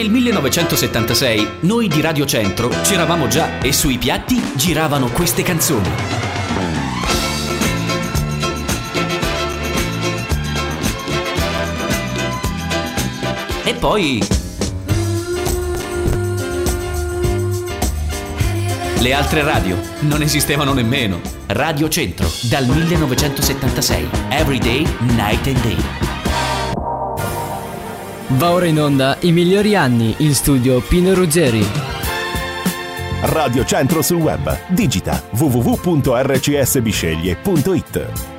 nel 1976 noi di Radio Centro c'eravamo già e sui piatti giravano queste canzoni. E poi... Le altre radio non esistevano nemmeno. Radio Centro, dal 1976. Everyday, night and day. Va ora in onda i migliori anni in studio Pino Ruggeri. Radio Centro sul web. Digita www.rcsbisceglie.it.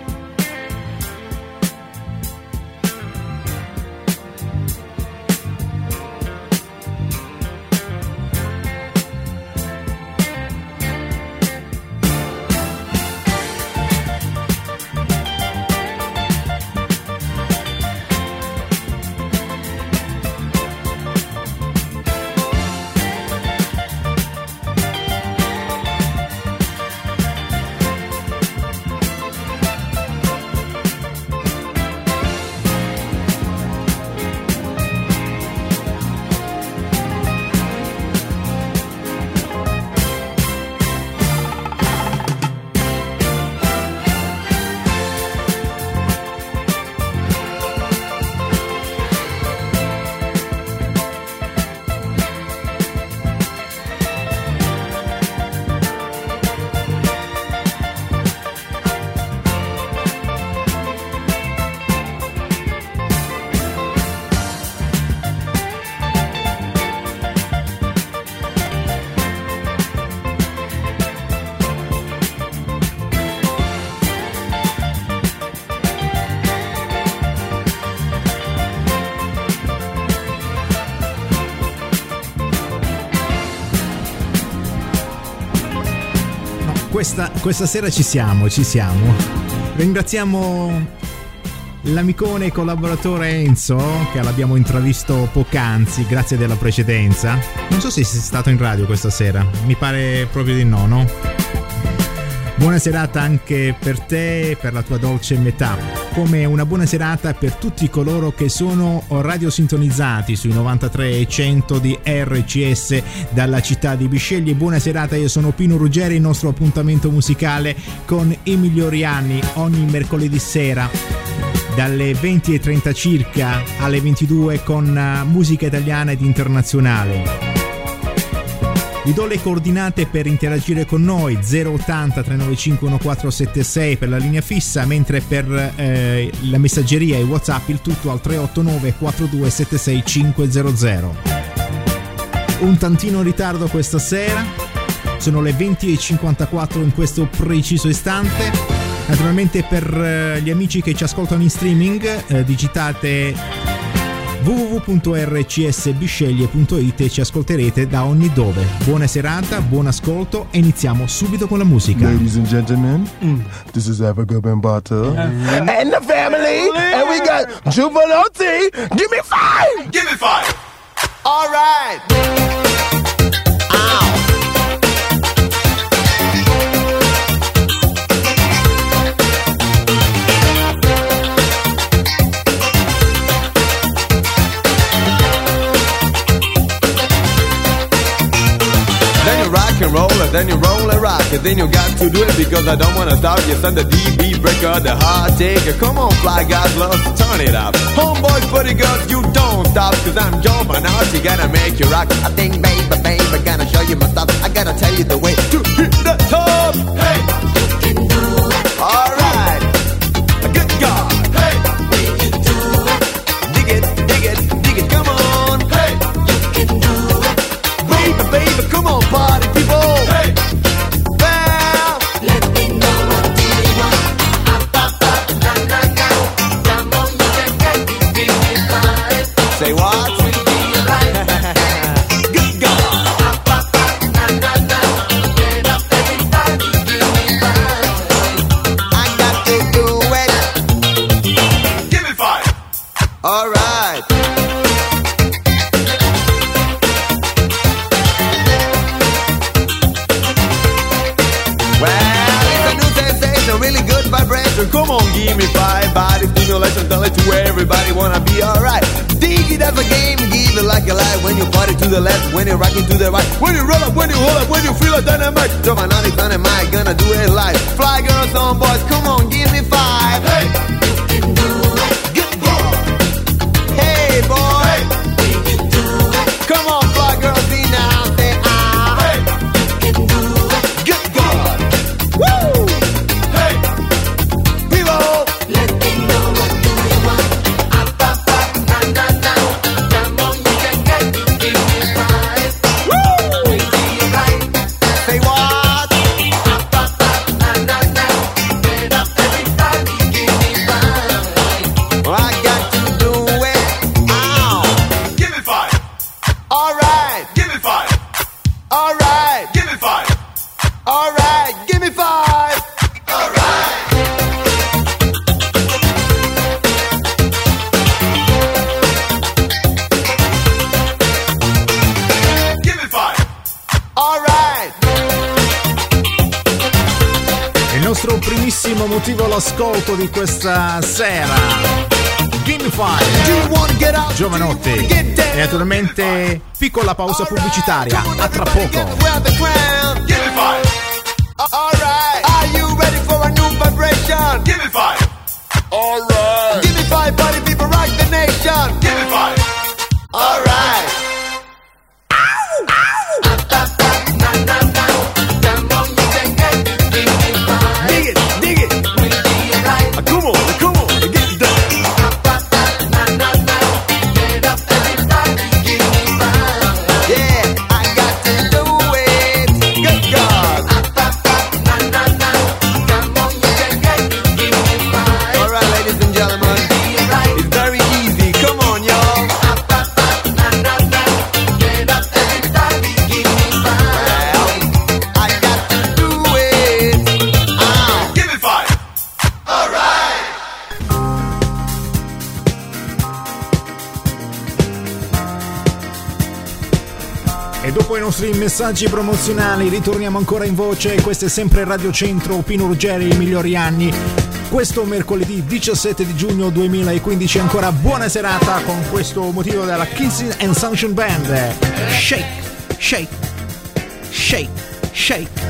questa, questa sera ci siamo, ci siamo. Ringraziamo l'amicone e collaboratore Enzo, che l'abbiamo intravisto poc'anzi, grazie della precedenza. Non so se sei stato in radio questa sera, mi pare proprio di no, no? Buona serata anche per te e per la tua dolce metà, come una buona serata per tutti coloro che sono radiosintonizzati sui 93 e 100 di RCS dalla città di Bisceglie. Buona serata, io sono Pino Ruggeri, il nostro appuntamento musicale con i migliori anni ogni mercoledì sera dalle 20.30 circa alle 22 con eh, musica italiana ed internazionale. Vi do le coordinate per interagire con noi 080 395 1476 per la linea fissa, mentre per eh, la messaggeria e WhatsApp il tutto al 389 4276 500. Un tantino in ritardo questa sera, sono le 20.54 in questo preciso istante. Naturalmente per eh, gli amici che ci ascoltano in streaming eh, digitate www.rcsbisceglie.it e ci ascolterete da ogni dove. Buona serata, buon ascolto e iniziamo subito con la musica. Ladies and gentlemen, mm. this is Africa Bambata. And the family, and we got Jubilee. Give me five! Give me five! All right! Then you roll and rock and then you got to do it because I don't wanna stop. You son the DB breaker, the hard taker. Come on, fly guys, love turn it up. Homeboys, buddy girls, you don't stop, cause I'm out, you gotta make you rock. I think, baby, baby, gonna show you my stuff. I gotta tell you the way to hit the top. Hey, to the left, when you're rocking to the right. When you roll up, when you hold up, when you feel a dynamite. My naughty dynamite, gonna do it live. Fly girls on boys, come on, give me five. Hey, primissimo motivo all'ascolto di questa sera. Gimme Five. Giovanotti. E naturalmente piccola pausa pubblicitaria. A tra poco. Give Give me five. All right. Are you ready for a new vibration? Give me five. All right. Give me five, party people, rock the nation. Give me five. All messaggi promozionali ritorniamo ancora in voce. Questo è sempre Radio Centro, Pino Ruggeri, i migliori anni. Questo mercoledì 17 di giugno 2015 ancora buona serata con questo motivo della Kissing and Sunshine Band. Shake, shake, shake, shake.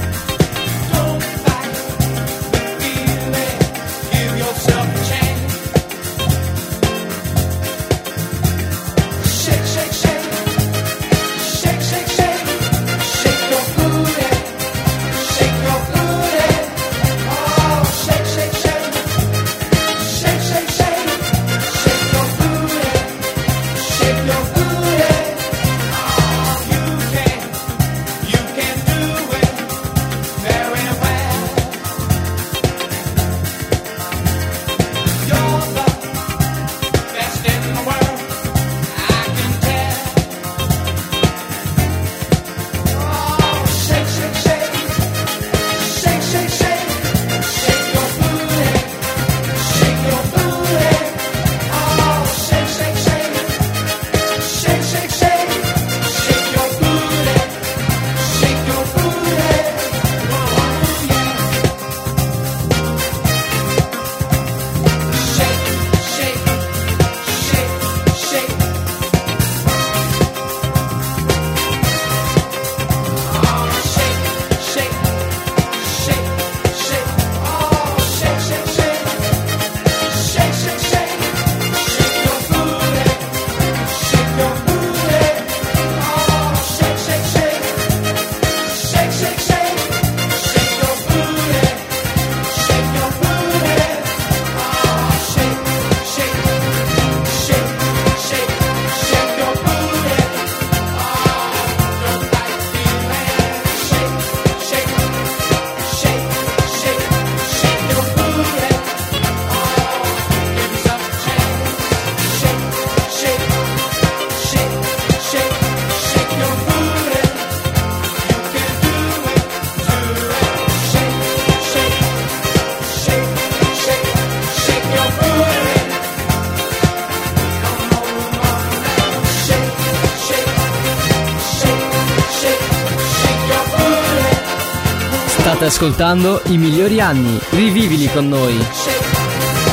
Ascoltando i migliori anni, rivivili con noi.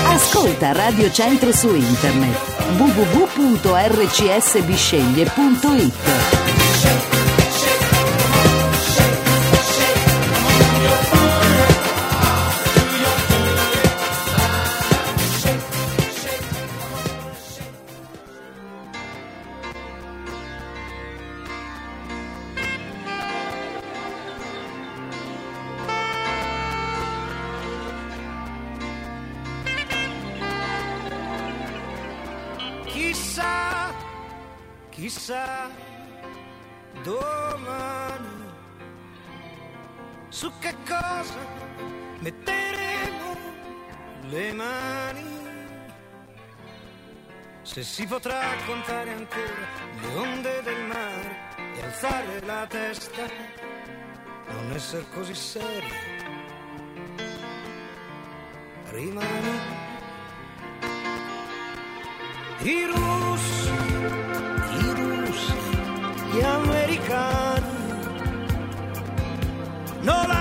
Ascolta Radio Centro su internet www.rcsbisceglie.it si potrà contare ancora le onde del mare e alzare la testa, non essere così seri. Rimani i russi, i russi, gli americani. No lacrime,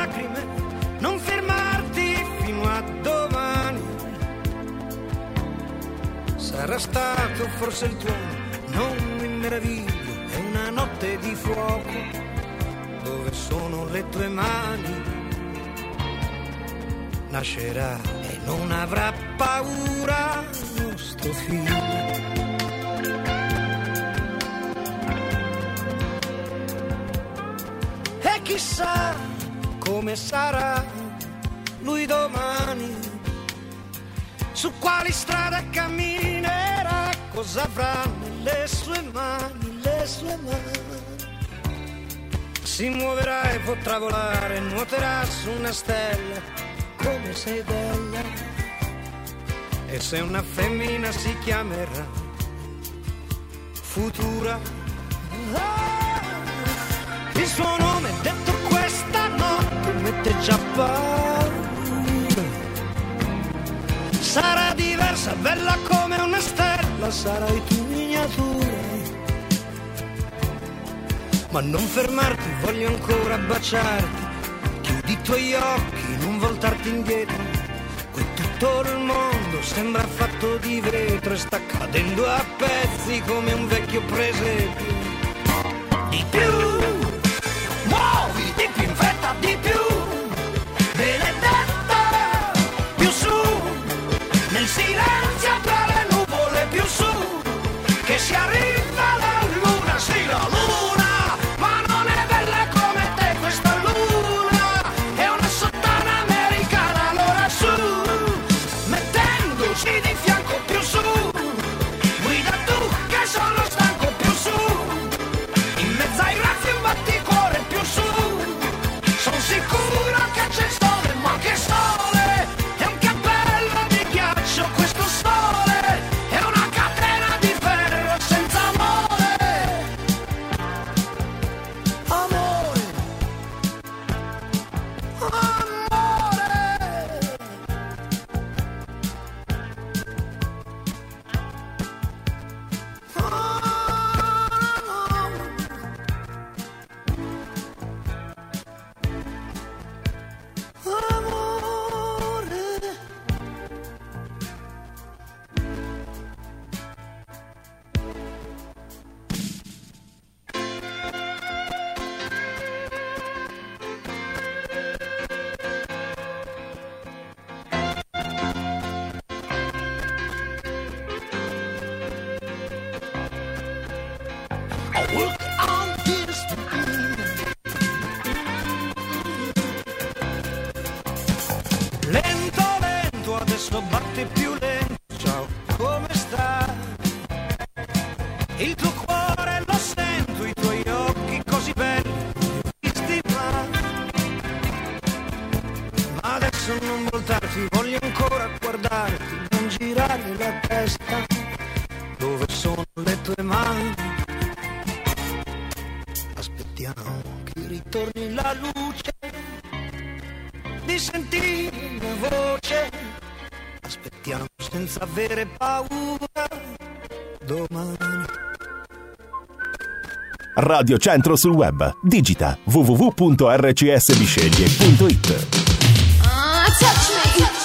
Sarà stato forse il tuono, non mi meraviglio, è una notte di fuoco. Dove sono le tue mani? Nascerà e non avrà paura nostro figlio. E chissà come sarà lui domani, su quali strade camminerà, cosa avrà nelle sue mani, le sue mani. Si muoverà e potrà volare, nuoterà su una stella, come sei bella. E se una femmina si chiamerà Futura. Ah, il suo nome detto questa notte mette già paura. Sarà diversa, bella come una stella, sarai tu miniatura. Ma non fermarti, voglio ancora baciarti. Chiudi i tuoi occhi, non voltarti indietro. Qui tutto il mondo sembra fatto di vetro e sta cadendo a pezzi come un vecchio presepio. Di più, Lento, lento, adesso batte più Radio Centro sul web. Digita www.rcsbisceglie.it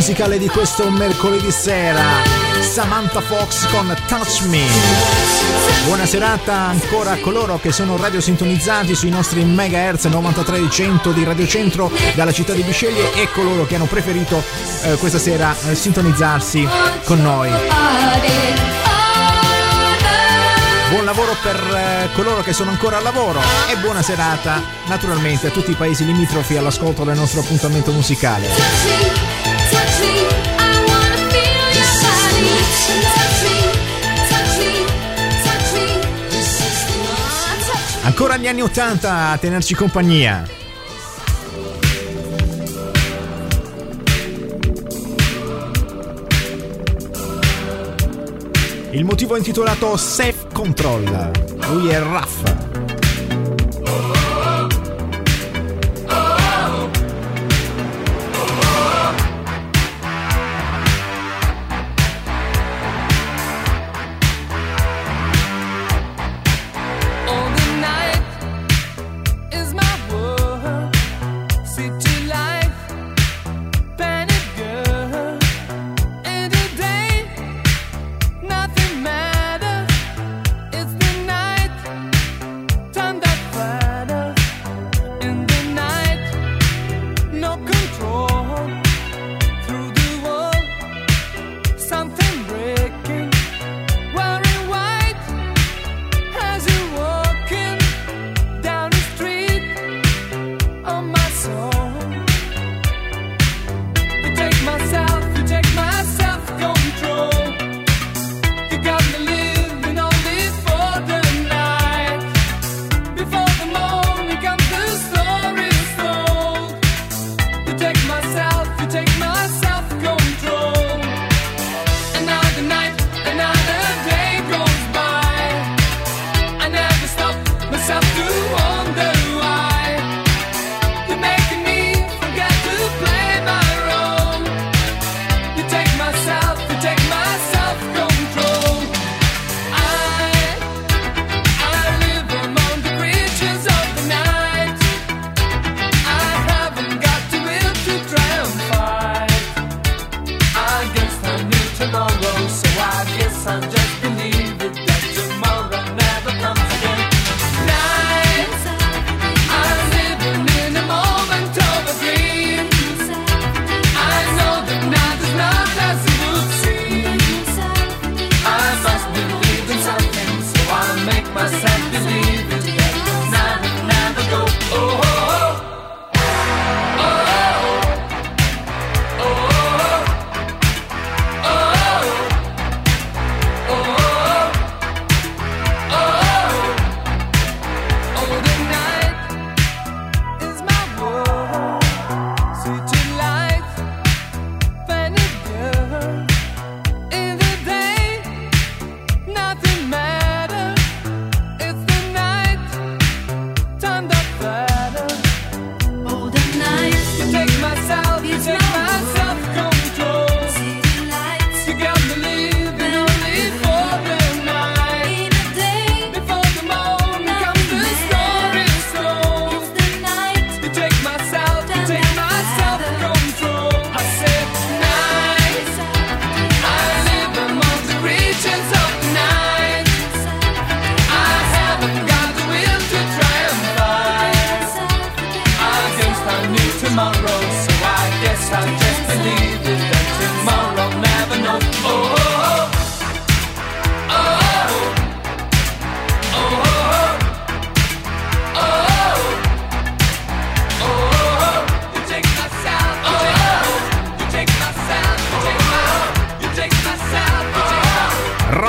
musicale di questo mercoledì sera. Samantha Fox con Touch Me. Buona serata ancora a coloro che sono radiosintonizzati sui nostri megahertz 9300 di Radio Centro dalla città di Bisceglie e coloro che hanno preferito eh, questa sera eh, sintonizzarsi con noi. Buon lavoro per eh, coloro che sono ancora al lavoro e buona serata naturalmente a tutti i paesi limitrofi all'ascolto del nostro appuntamento musicale. Ancora gli anni 80 a tenerci compagnia. Il motivo è intitolato Safe Control. Lui è Raff.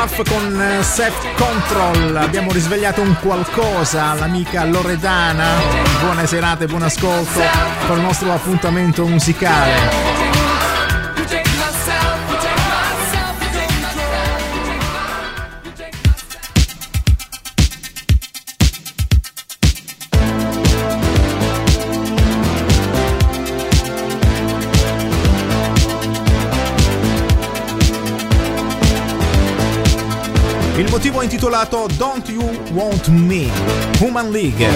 Ruff con eh, Self Control. Abbiamo risvegliato un qualcosa all'amica Loredana. Buona serata e buon ascolto con il nostro appuntamento musicale. motivo è intitolato Don't You Want Me, Human League.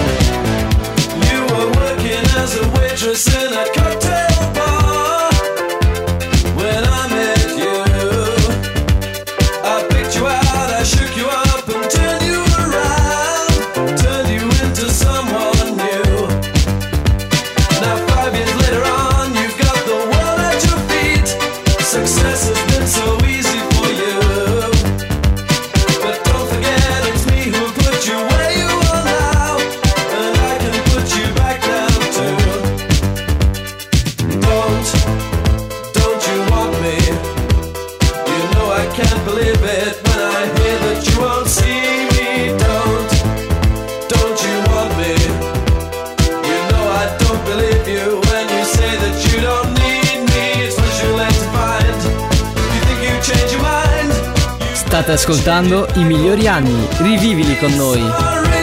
State ascoltando i migliori anni, rivivili con noi.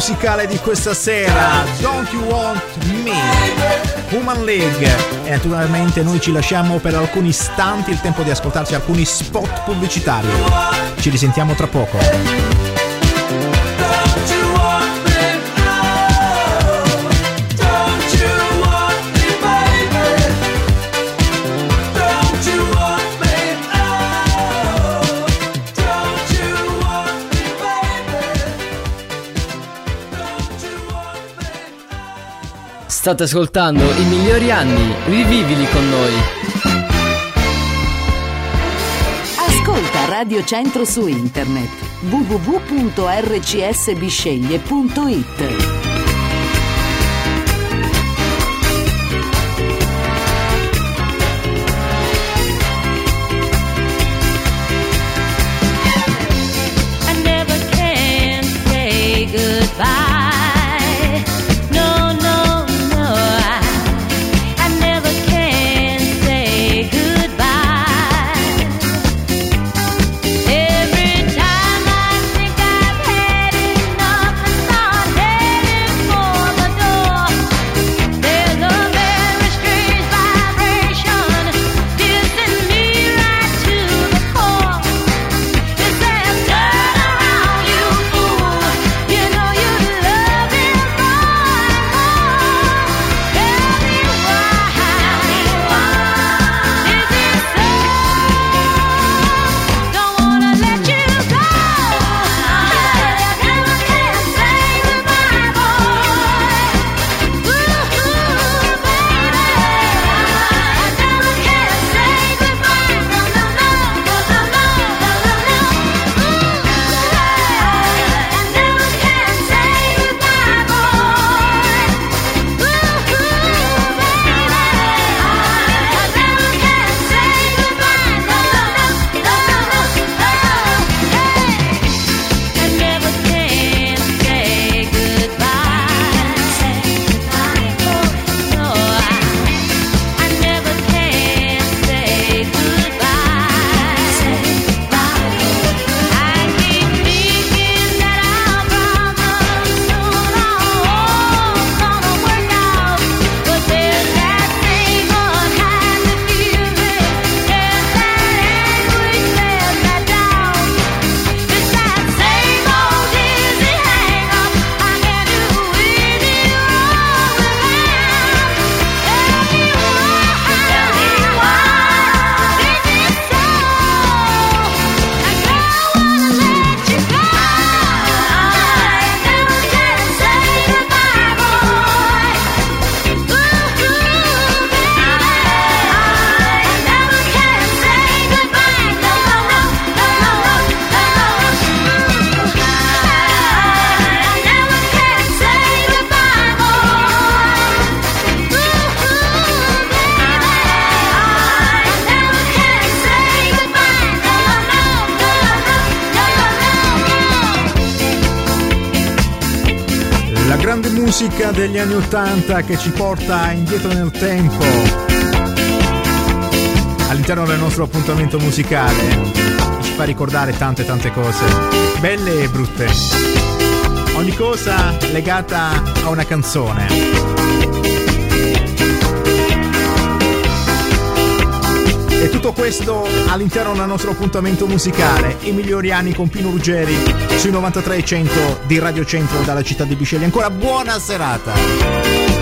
musicale di questa sera, Don't You Want Me, Human League. E naturalmente noi ci lasciamo per alcuni istanti il tempo di ascoltarci alcuni spot pubblicitari. Ci risentiamo tra poco. State ascoltando i migliori anni, rivivili con noi. Ascolta Radio Centro su internet www.rcsbisceglie.it degli anni Ottanta che ci porta indietro nel tempo all'interno del nostro appuntamento musicale e ci fa ricordare tante tante cose, belle e brutte. Ogni cosa legata a una canzone. E tutto questo all'interno del nostro appuntamento musicale. I migliori anni con Pino Ruggeri sui 93.100 di Radio Centro dalla città di Bisceglie. Ancora buona serata!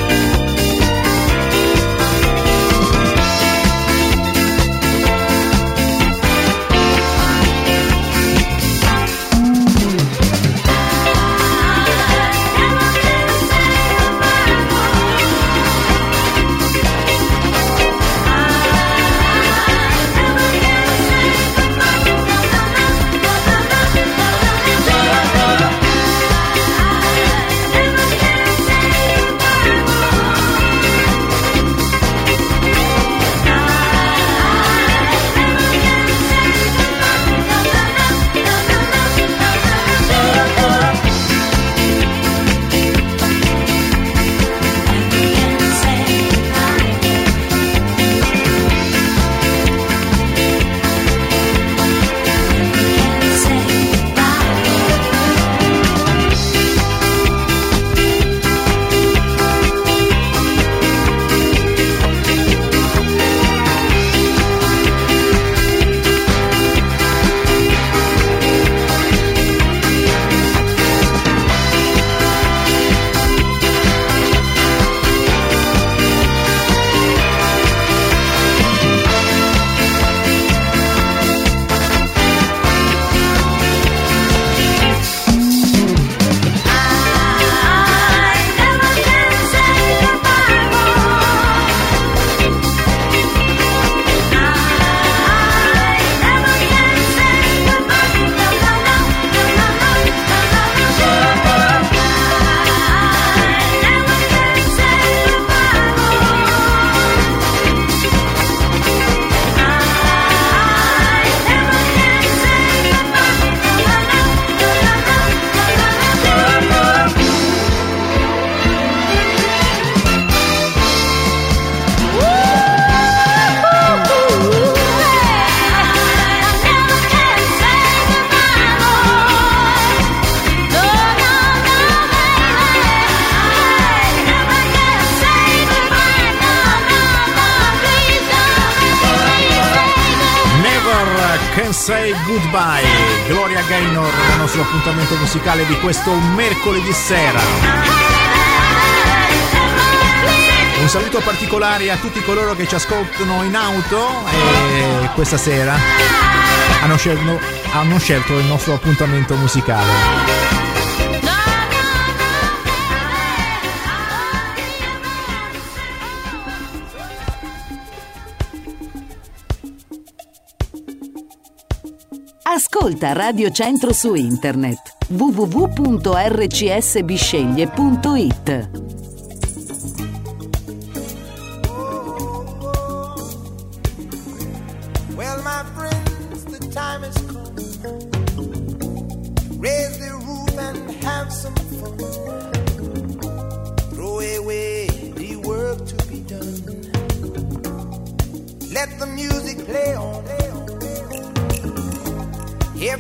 Say Goodbye, Gloria Gaynor nel nostro appuntamento musicale di questo mercoledì sera. Un saluto particolare a tutti coloro che ci ascoltano in auto e questa sera hanno scelto, hanno scelto il nostro appuntamento musicale. Ascolta Radio Centro su internet www.rcsbisceglie.it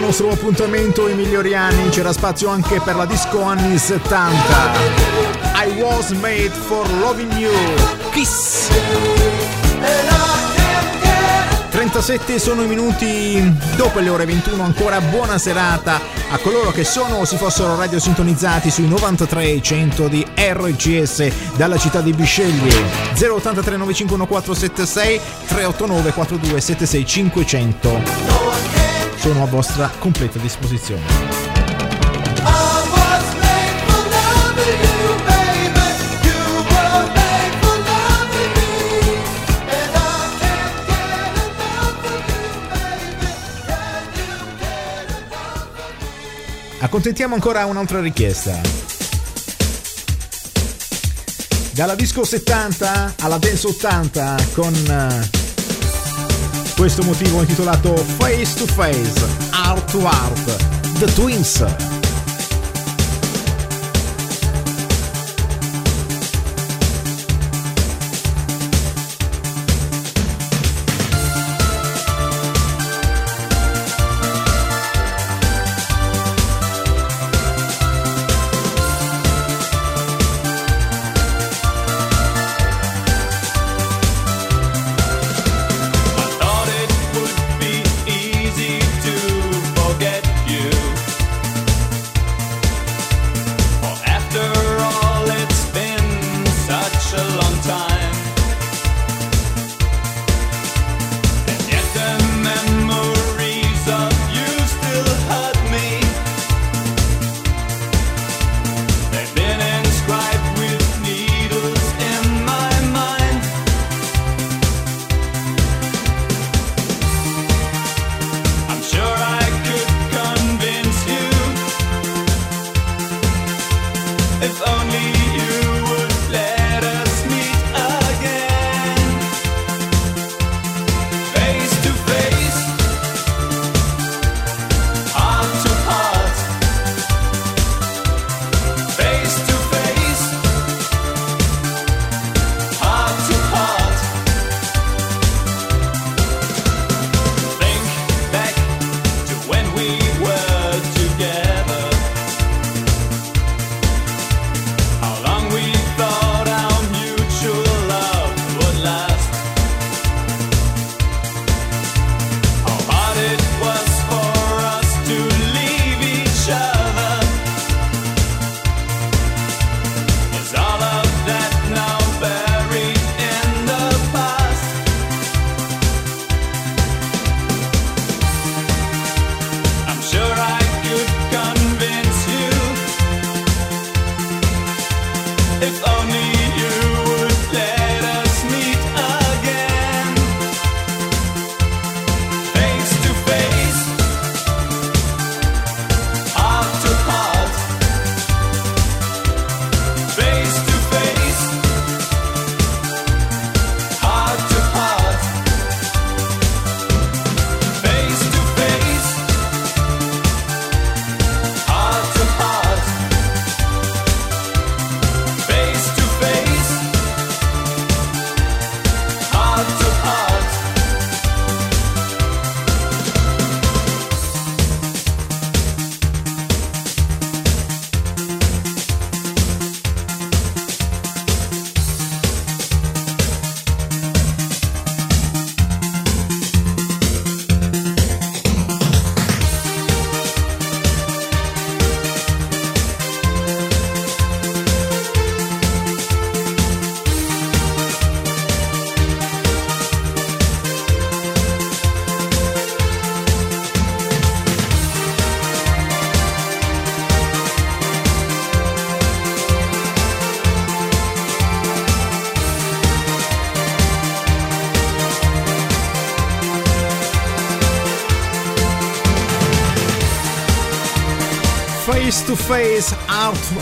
Nostro appuntamento i migliori anni c'era spazio anche per la disco anni 70. I was made for loving you. Kiss. 37 sono i minuti dopo le ore 21, ancora buona serata a coloro che sono o si fossero radiosintonizzati sui 93 100 di RCS dalla città di Bisceglie 083 951476 389 42 76 500 sono a vostra completa disposizione. Accontentiamo ancora un'altra richiesta. Dalla disco 70 alla dance 80 con eh, questo motivo intitolato Face to Face, Art to Art, The Twins.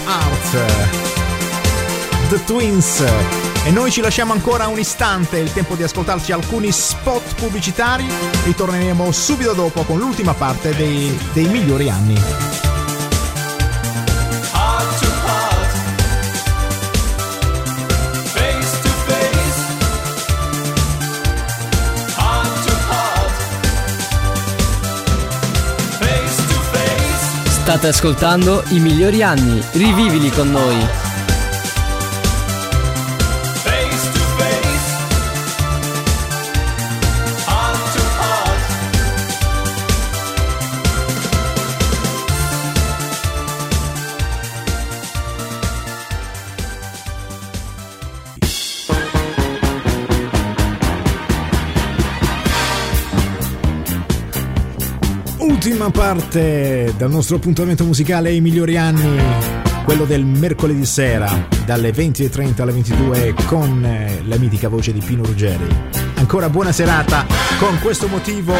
Art. The Twins. E noi ci lasciamo ancora un istante, il tempo di ascoltarci alcuni spot pubblicitari. Ritorneremo subito dopo con l'ultima parte dei, dei migliori anni. State ascoltando i migliori anni, rivivili con noi. prima parte dal nostro appuntamento musicale I migliori anni, quello del mercoledì sera, dalle 20.30 alle 22 con eh, la mitica voce di Pino Ruggeri. Ancora buona serata con questo motivo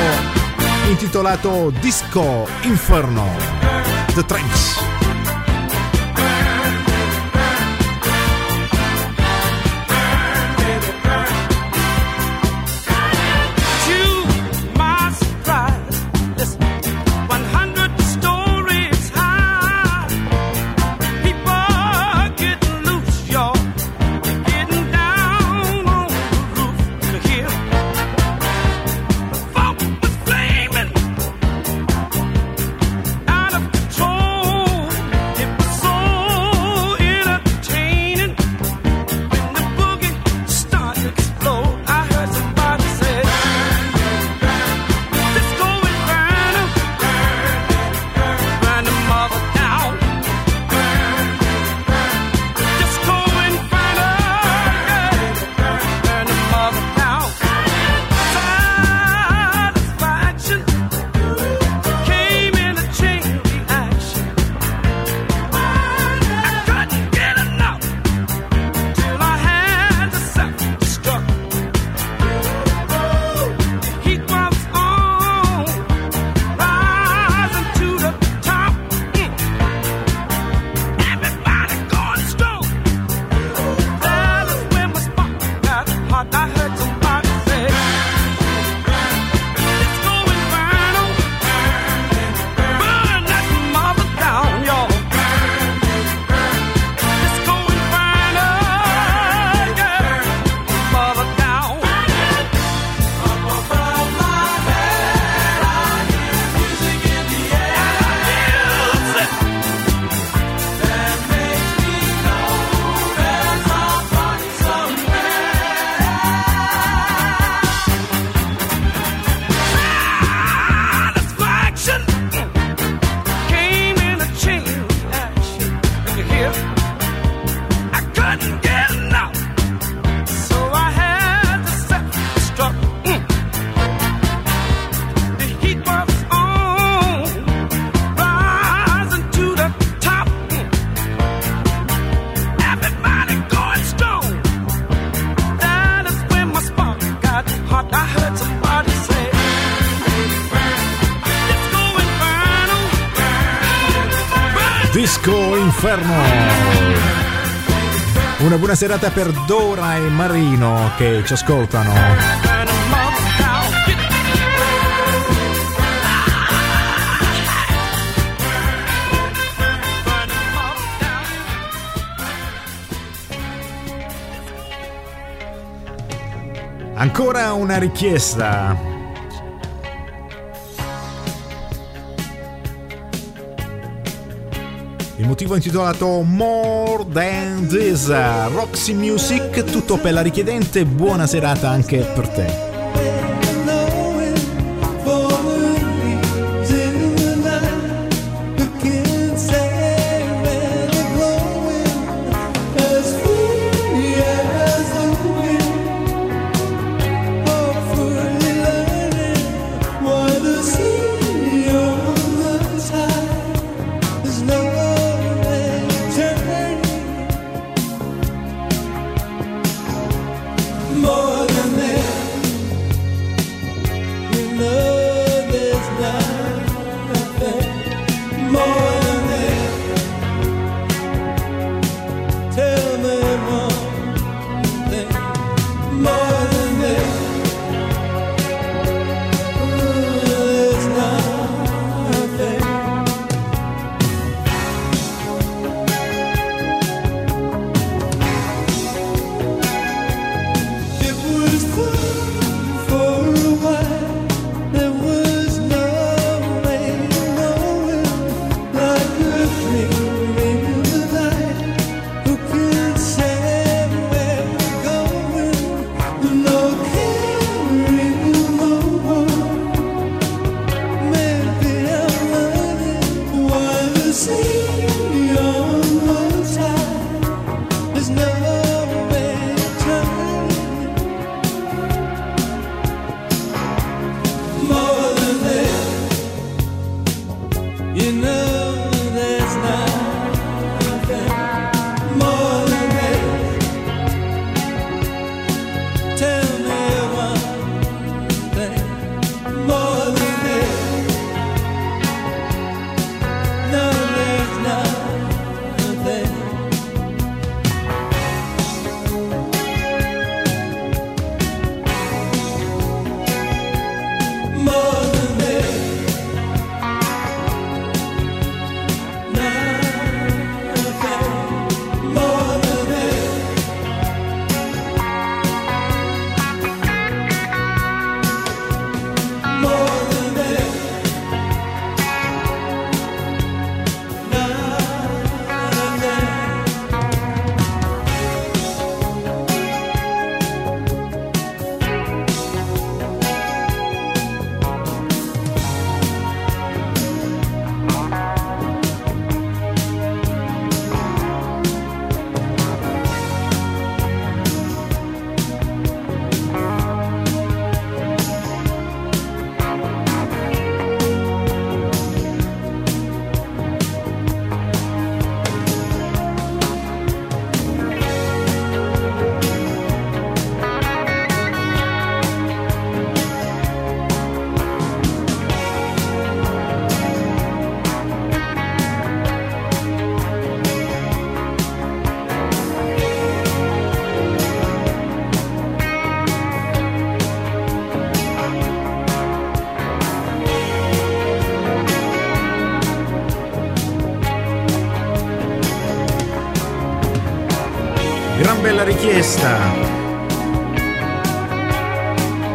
intitolato Disco Inferno, The Trance. Inferno. Una buona serata per Dora e Marino che ci ascoltano. Ancora una richiesta Il motivo è intitolato More Than This, Roxy Music, tutto per la richiedente, buona serata anche per te. richiesta.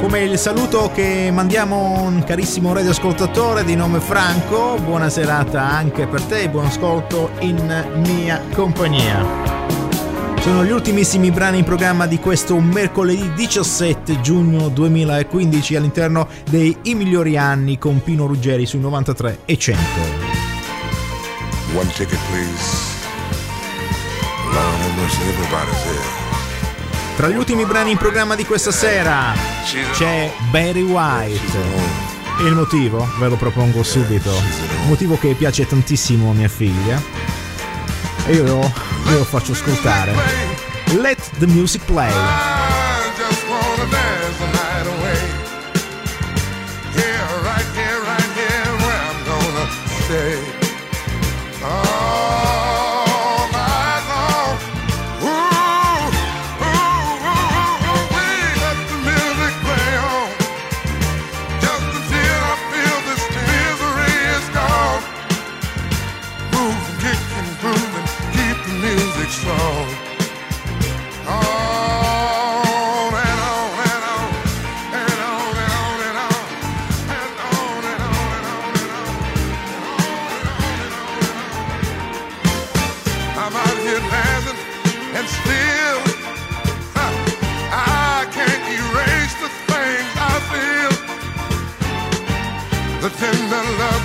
Come il saluto che mandiamo un carissimo radioascoltatore di nome Franco, buona serata anche per te, buon ascolto in mia compagnia. Sono gli ultimissimi brani in programma di questo mercoledì 17 giugno 2015 all'interno dei I migliori anni con Pino Ruggeri sui 93 e 100. One ticket please. Long and everybody's here. Tra gli ultimi brani in programma di questa sera c'è Barry White. E il motivo ve lo propongo subito. Motivo che piace tantissimo a mia figlia. E io lo, io lo faccio ascoltare. Let the music play. the tender love.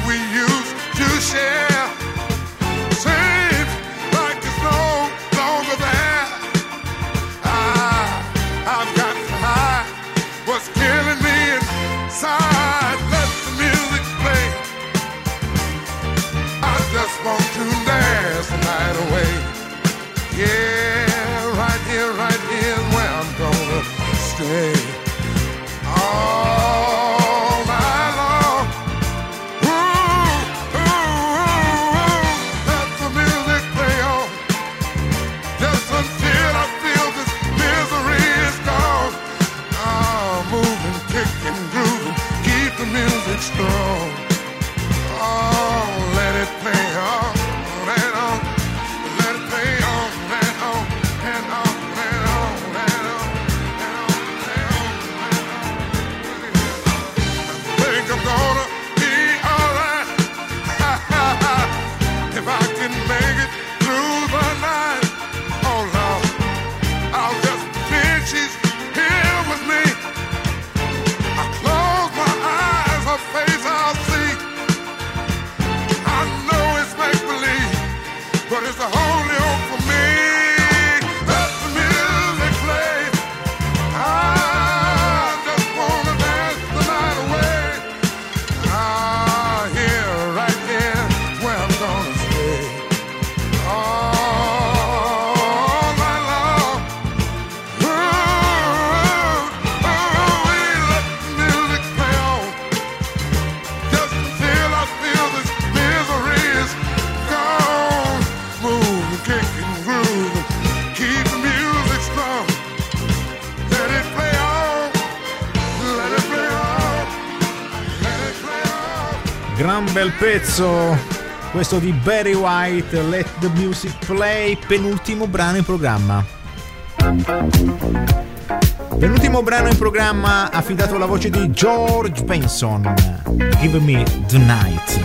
Gran bel pezzo! Questo di Barry White, Let the Music Play, penultimo brano in programma. Penultimo brano in programma affidato alla voce di George Benson, Give Me the Night.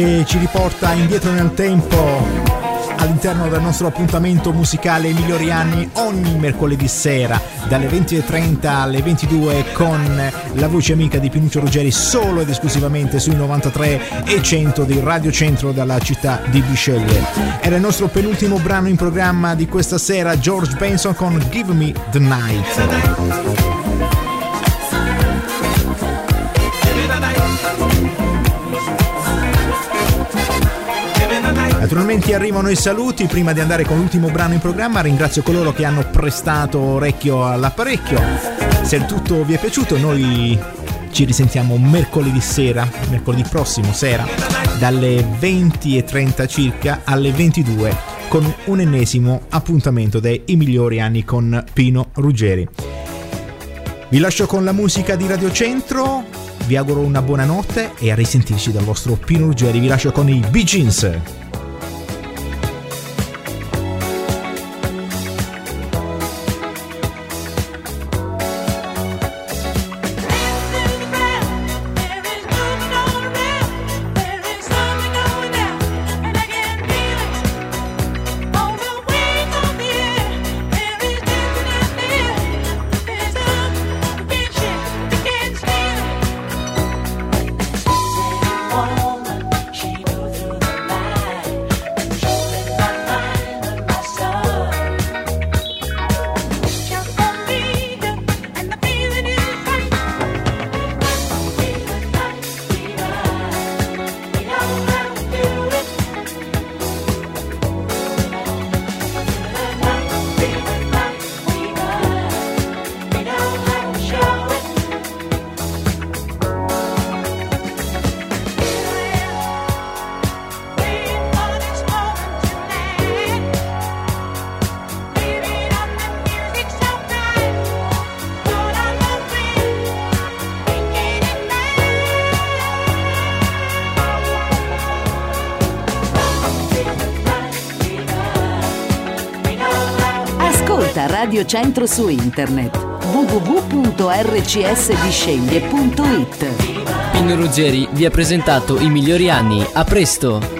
Che ci riporta indietro nel tempo all'interno del nostro appuntamento musicale I migliori anni ogni mercoledì sera dalle 20.30 alle 22 con la voce amica di Pinuccio Ruggeri solo ed esclusivamente sui 93 e 100 di Radio Centro dalla città di Bisceglie. Era il nostro penultimo brano in programma di questa sera George Benson con Give Me the Night. Naturalmente arrivano i saluti, prima di andare con l'ultimo brano in programma ringrazio coloro che hanno prestato orecchio all'apparecchio. Se il tutto vi è piaciuto noi ci risentiamo mercoledì sera, mercoledì prossimo sera, dalle 20.30 circa alle 22 con un ennesimo appuntamento dei I migliori anni con Pino Ruggeri. Vi lascio con la musica di Radio Centro, vi auguro una buona notte e a risentirci dal vostro Pino Ruggeri. Vi lascio con i Bee Gees. Radio Centro su internet www.rcsdisceglie.it Pino Ruggeri vi ha presentato i migliori anni. A presto!